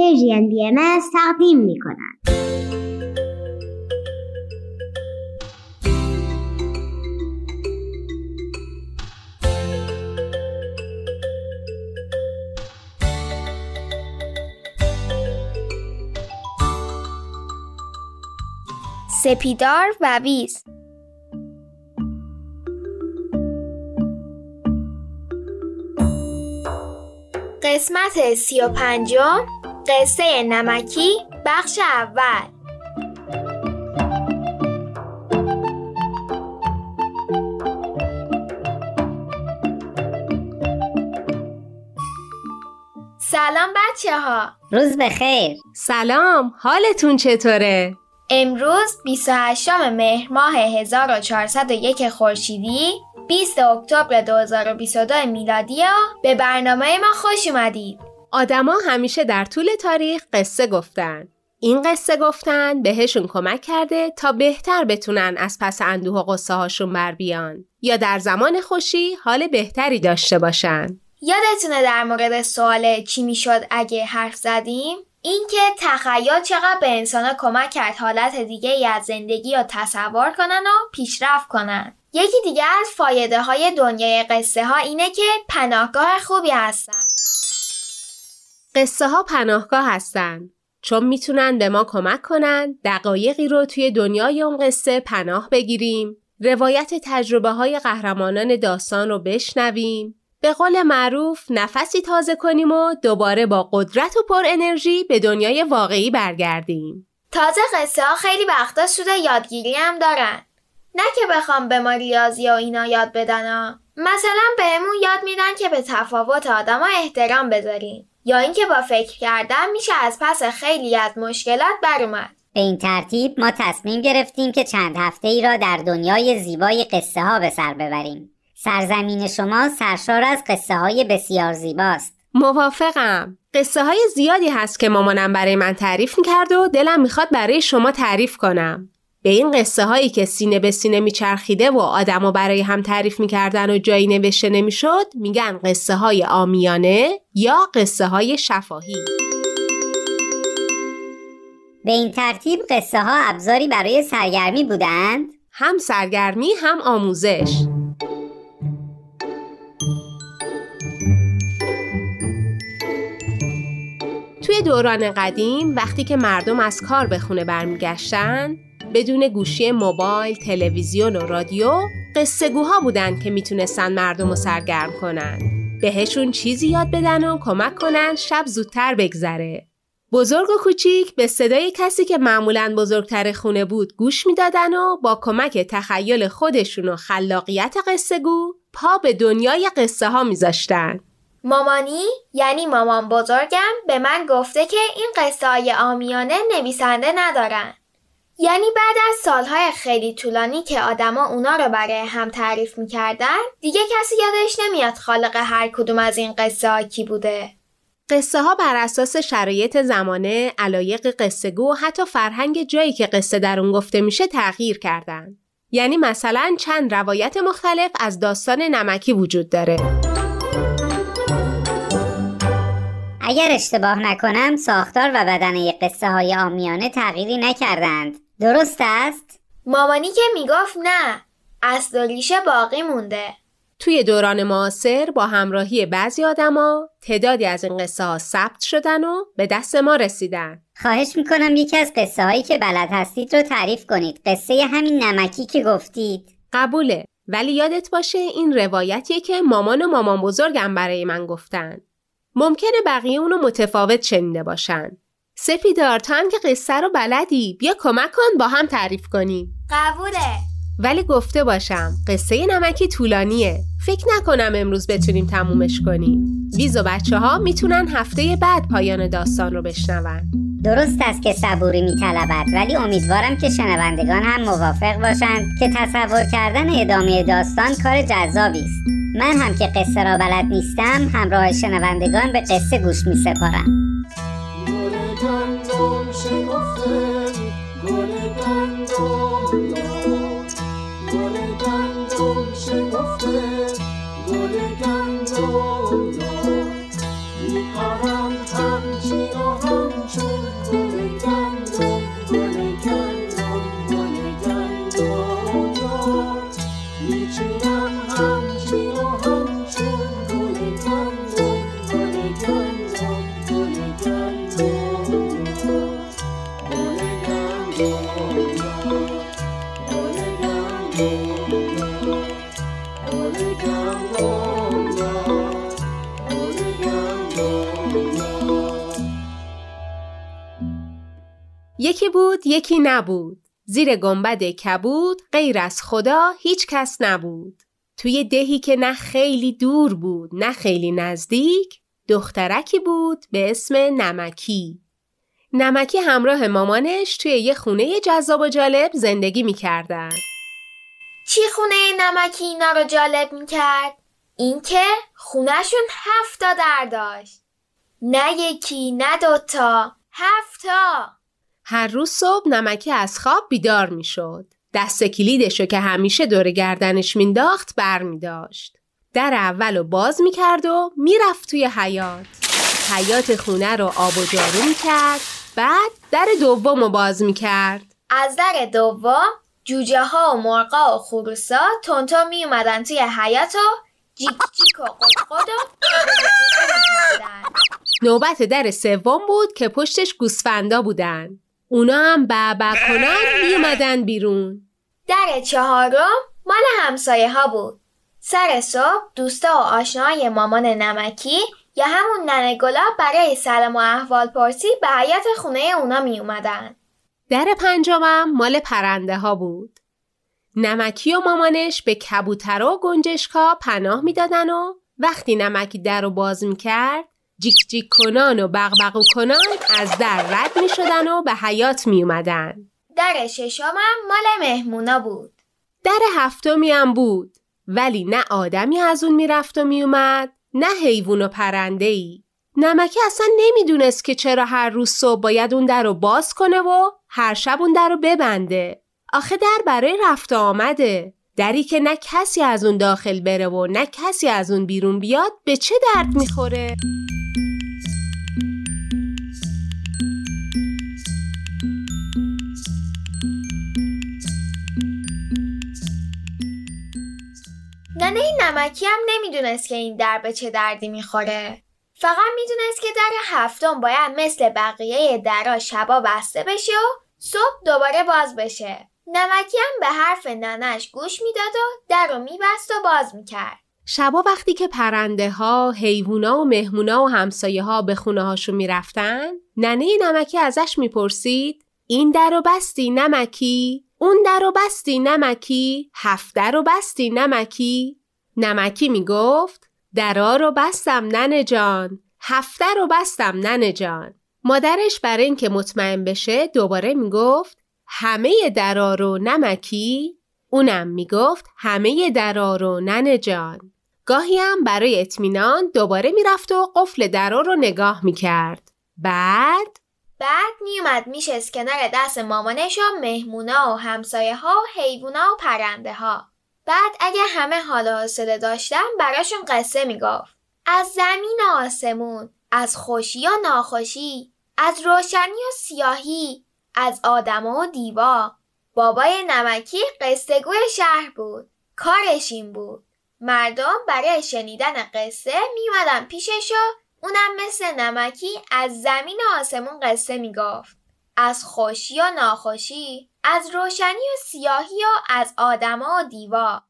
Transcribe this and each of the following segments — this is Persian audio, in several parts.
پرژین بی تقدیم می. سپیدار و ویز قسمت سی و پنجم قصه نمکی بخش اول. سلام بچه ها روز بخیر. سلام حالتون چطوره؟ امروز 28 مهر ماه 1401 خورشیدی. 20 اکتبر 2022 میلادی به برنامه ما خوش اومدید. آدما همیشه در طول تاریخ قصه گفتن. این قصه گفتن بهشون کمک کرده تا بهتر بتونن از پس اندوه و قصه هاشون بر بیان یا در زمان خوشی حال بهتری داشته باشن. یادتونه در مورد سوال چی می‌شد اگه حرف زدیم؟ اینکه تخیل چقدر به انسان کمک کرد حالت دیگه ای از زندگی رو تصور کنن و پیشرفت کنن. یکی دیگه از فایده های دنیای قصه ها اینه که پناهگاه خوبی هستن. قصه ها پناهگاه هستن چون می‌تونن به ما کمک کنن دقایقی رو توی دنیای اون قصه پناه بگیریم روایت تجربه های قهرمانان داستان رو بشنویم به قول معروف نفسی تازه کنیم و دوباره با قدرت و پر انرژی به دنیای واقعی برگردیم. تازه قصه ها خیلی وقتا سود یادگیری هم دارن. نه که بخوام به ما ریاضی و اینا یاد بدن ها. مثلا بهمون یاد میدن که به تفاوت آدما احترام بذاریم یا اینکه با فکر کردن میشه از پس خیلی از مشکلات بر اومد. به این ترتیب ما تصمیم گرفتیم که چند هفته ای را در دنیای زیبای قصه ها به سر ببریم. سرزمین شما سرشار از قصه های بسیار زیباست. موافقم. قصه های زیادی هست که مامانم برای من تعریف می‌کرد و دلم می‌خواد برای شما تعریف کنم. به این قصه هایی که سینه به سینه میچرخیده و آدم و برای هم تعریف می‌کردن و جایی نوشته نمی‌شد میگن قصه های آمیانه یا قصه های شفاهی. به این ترتیب قصه ها ابزاری برای سرگرمی بودند؟ هم سرگرمی هم آموزش. توی دوران قدیم وقتی که مردم از کار به خونه برمیگشتن بدون گوشی موبایل، تلویزیون و رادیو قصه گوها بودن که می‌تونستن مردم رو سرگرم کنن. بهشون چیزی یاد بدن و کمک کنن شب زودتر بگذره. بزرگ و کوچیک به صدای کسی که معمولا بزرگتر خونه بود گوش می‌دادن و با کمک تخیل خودشون و خلاقیت قصه گو پا به دنیای قصه ها میذاشتن. مامانی یعنی مامان بزرگم به من گفته که این قصه های آمیانه نویسنده ندارن. یعنی بعد از سالهای خیلی طولانی که آدما اونا رو برای هم تعریف می‌کردن دیگه کسی یادش نمیاد خالق هر کدوم از این قصه ها کی بوده. قصه ها بر اساس شرایط زمانه، علایق قصه گو و حتی فرهنگ جایی که قصه در اون گفته میشه تغییر کردن. یعنی مثلا چند روایت مختلف از داستان نمکی وجود داره. اگر اشتباه نکنم ساختار و بدنه قصه های آمیانه تغییری نکردند. درست است؟ مامانی که می‌گفت نه اصل و ریشه باقی مونده. توی دوران معاصر با همراهی بعضی آدما تعدادی از این قصه ها ثبت شدن و به دست ما رسیدن. خواهش می‌کنم یکی از قصه هایی که بلد هستید رو تعریف کنید. قصه همین نمکی که گفتید. قبوله. ولی یادت باشه این روایتیه که مامان و مامان بزرگم برای من گفتن. ممکنه بقیه اونو متفاوت شنیده باشن. سپیدار تو هم که قصه رو بلدی بیا کمک کن با هم تعریف کنیم. قبوله. ولی گفته باشم قصه نمکی طولانیه. فکر نکنم امروز بتونیم تمومش کنیم. ویز و بچه ها می‌تونن هفته بعد پایان داستان رو بشنون. درست است که صبوری میطلبد ولی امیدوارم که شنوندگان هم موافق باشند که تصور کردن ادامه داستان کار جذابی است. من هم که قصه را بلد نیستم همراه شنوندگان به قصه گوش می سپارم شکفته گل گندم گل گندم شکفته گل گندم همچین و هم یکی بود یکی نبود. زیر گنبد کبود غیر از خدا هیچ کس نبود. توی دهی که نه خیلی دور بود نه خیلی نزدیک دخترکی بود به اسم نمکی. نمکی همراه مامانش توی یه خونه جذاب و جالب زندگی می کردن. چی خونه نمکی اینا رو جالب می‌کرد؟ اینکه خونهشون هفتا در داشت نه یکی نه دوتا هفتا هر روز صبح نمکی از خواب بیدار می‌شد. دست کلیدشو که همیشه دور گردنش مینداخت بر می داشت. در اول رو باز می‌کرد و می‌رفت توی حیات. حیات خونه رو آب و جارو می‌کرد بعد در دوم رو باز می‌کرد. از در دوم جوجه ها و مرغا و خروسا تونتون می اومدن توی حیات و جیک جیک و قد و نوبت در سوم بود که پشتش گوسفندا بودن. اونا هم بابا کنان می اومدن بیرون. در چهارم مال همسایه ها بود. سر صبح دوستا و آشنای مامان نمکی یا همون ننه گلاب برای سلام و احوال پرسی به حیات خونه اونا می اومدن. در پنجمم مال پرنده ها بود. نمکی و مامانش به کبوترا و گنجشکا پناه می‌دادن و وقتی نمکی در رو باز می‌کرد جیک جیک کنان و بغبغو کنان از در رد می شدن و به حیات می اومدن. در ششمم مال مهمونا بود. در هفتمی هم بود ولی نه آدمی از اون می‌رفت و میومد نه حیوان و پرنده ای. نمکی اصلا نمی‌دونست که چرا هر روز صبح باید اون در رو باز کنه و هر شب اون در رو ببنده. آخه در برای رفت آمده. دری که نه کسی از اون داخل بره و نه کسی از اون بیرون بیاد به چه درد می‌خوره؟ ننه نمکی هم نمی‌دونست که این در به چه دردی می‌خوره. فقط می‌دونست که در هفتم باید مثل بقیه درا شبا بسته بشه و صبح دوباره باز بشه. نمکی هم به حرف ننش گوش می‌داد و در رو میبست و باز می‌کرد. شبا وقتی که پرنده ها، حیوونا و مهمونا و همسایه ها به خونه هاشون می‌رفتن، ننه نمکی ازش می‌پرسید این در رو بستی نمکی؟ اون در رو بستی نمکی؟ هفت در رو بستی نمکی؟ نمکی می‌گفت درا رو بستم ننه جان هفته رو بستم ننه جان. مادرش برای اینکه مطمئن بشه دوباره می‌گفت همه درا رو نمکی؟ اونم می‌گفت همه درا رو ننه جان. گاهی هم برای اطمینان دوباره می‌رفت و قفل درا رو نگاه می‌کرد. بعد؟ بعد میومد میشست کنار دست مامانش و مهمونا و همسایه ها و حیوونا و پرنده ها بعد اگه همه حال حاصله داشتن براشون قصه می‌گفت. از زمین و آسمون از خوشی و ناخوشی از روشنی و سیاهی از آدم و دیوا. بابای نمکی قصه گوی شهر بود کارش این بود. مردم برای شنیدن قصه میومدن پیشش و اونم مثل نمکی از زمین و آسمون قصه می‌گفت. از خوشی و ناخوشی از روشنی و سیاهی و از آدما و دیوا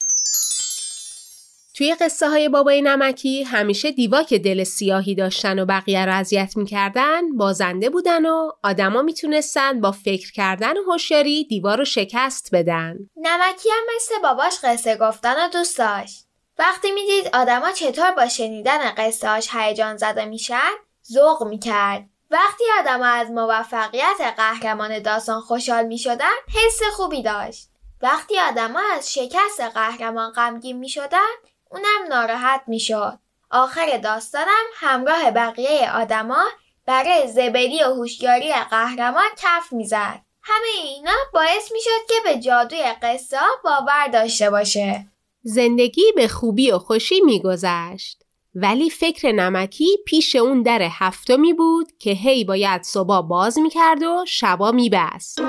توی قصه های بابای نمکی همیشه دیوا که دل سیاهی داشتن و بقیه را اذیت می‌کردن بازنده بودن و آدما می‌تونستن با فکر کردن و هوشیاری دیوا رو شکست بدن. نمکی هم مثل باباش قصه گفتن و دوست داشت. وقتی می‌دید آدما چطور با شنیدن قصهاش هیجان زده میشن ذوق می‌کرد وقتی آدم از موفقیت قهرمان داستان خوشحال می شدن حس خوبی داشت. وقتی آدم از شکست قهرمان غمگین می شدن اونم ناراحت می شد. آخر داستانم همراه بقیه آدما برای زبلی و هوشیاری قهرمان کف می‌زد. همه اینا باعث می شد که به جادوی قصه باور داشته باشه. زندگی به خوبی و خوشی میگذشت. ولی فکر نمکی پیش اون در هفتمی بود که هی باید صبح باز می‌کرد و شبا میبست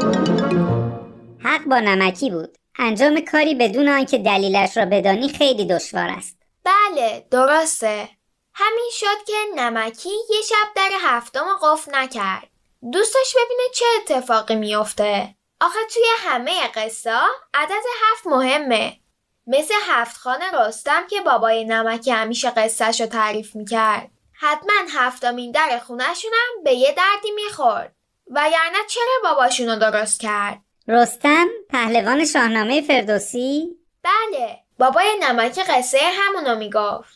حق با نمکی بود. انجام کاری بدون آنکه دلیلش را بدانی خیلی دشوار است. بله درسته. همین شد که نمکی یه شب در هفتم قفل نکرد. دوستش ببینه چه اتفاقی میافته. آخه توی همه قصه عدد هفت مهمه. مثل هفت خانه رستم که بابای نمکی همیشه قصهش رو تعریف می‌کرد. حتما هفتمین در خونشونم به یه دردی می‌خورد. وگرنه چرا باباشونو درست کرد؟ رستم پهلوان شاهنامه فردوسی؟ بله بابای نمکی قصه همونو می‌گفت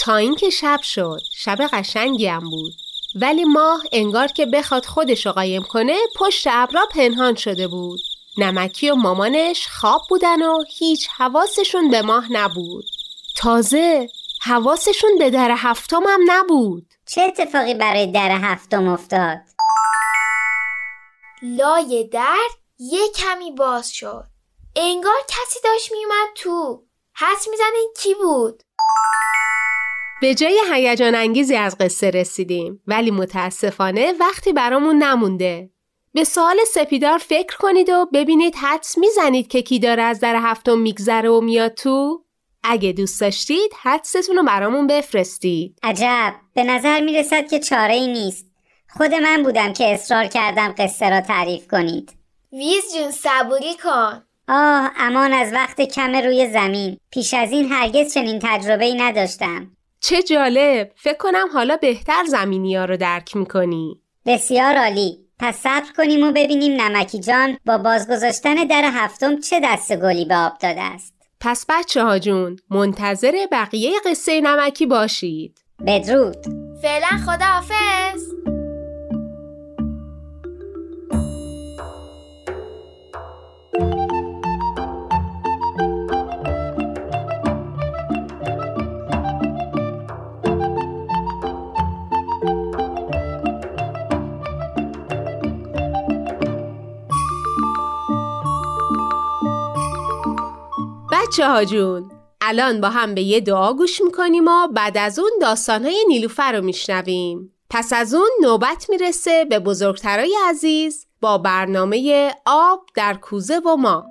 تا اینکه شب شد شب قشنگی هم بود ولی ماه انگار که بخواد خودش رو قایم کنه پشت ابرا پنهان شده بود نمکی و مامانش خواب بودن و هیچ حواسشون به ماه نبود. تازه حواسشون به در هفتم هم نبود. چه اتفاقی برای در هفتم افتاد؟ لای در یه کمی باز شد. انگار کسی داشت میومد تو. حس می‌زنین کی بود؟ به جای هیجان انگیزی از قصه رسیدیم ولی متاسفانه وقتی برامون نمونده. به سوال سپیدار فکر کنید و ببینید حدس می‌زنید که کی داره از در هفتم میگذره و میاد تو؟ اگه دوست داشتید حدستون رو برامون بفرستید. عجب. به نظر می‌رسد که چاره ای نیست. خود من بودم که اصرار کردم قصه را تعریف کنید. ویز جون صبوری کن. آه امان از وقت کم روی زمین. پیش از این هرگز چنین تجربه ای نداشتم. چه جالب. فکر کنم حالا بهتر زمینی ها رو درک می‌کنی. بسیار عالی. پس صبر کنیم و ببینیم نمکی جان با بازگذاشتن در هفتم چه دست گلی به آب داده است. پس بچه ها جون منتظر بقیه قصه نمکی باشید. بدرود. فعلا خداحافظ. بچه ها جون الان با هم به یه دعا گوش می‌کنیم و بعد از اون داستانهای نیلوفر رو میشنویم. پس از اون نوبت می‌رسه به بزرگترای عزیز با برنامه آب در کوزه و ما.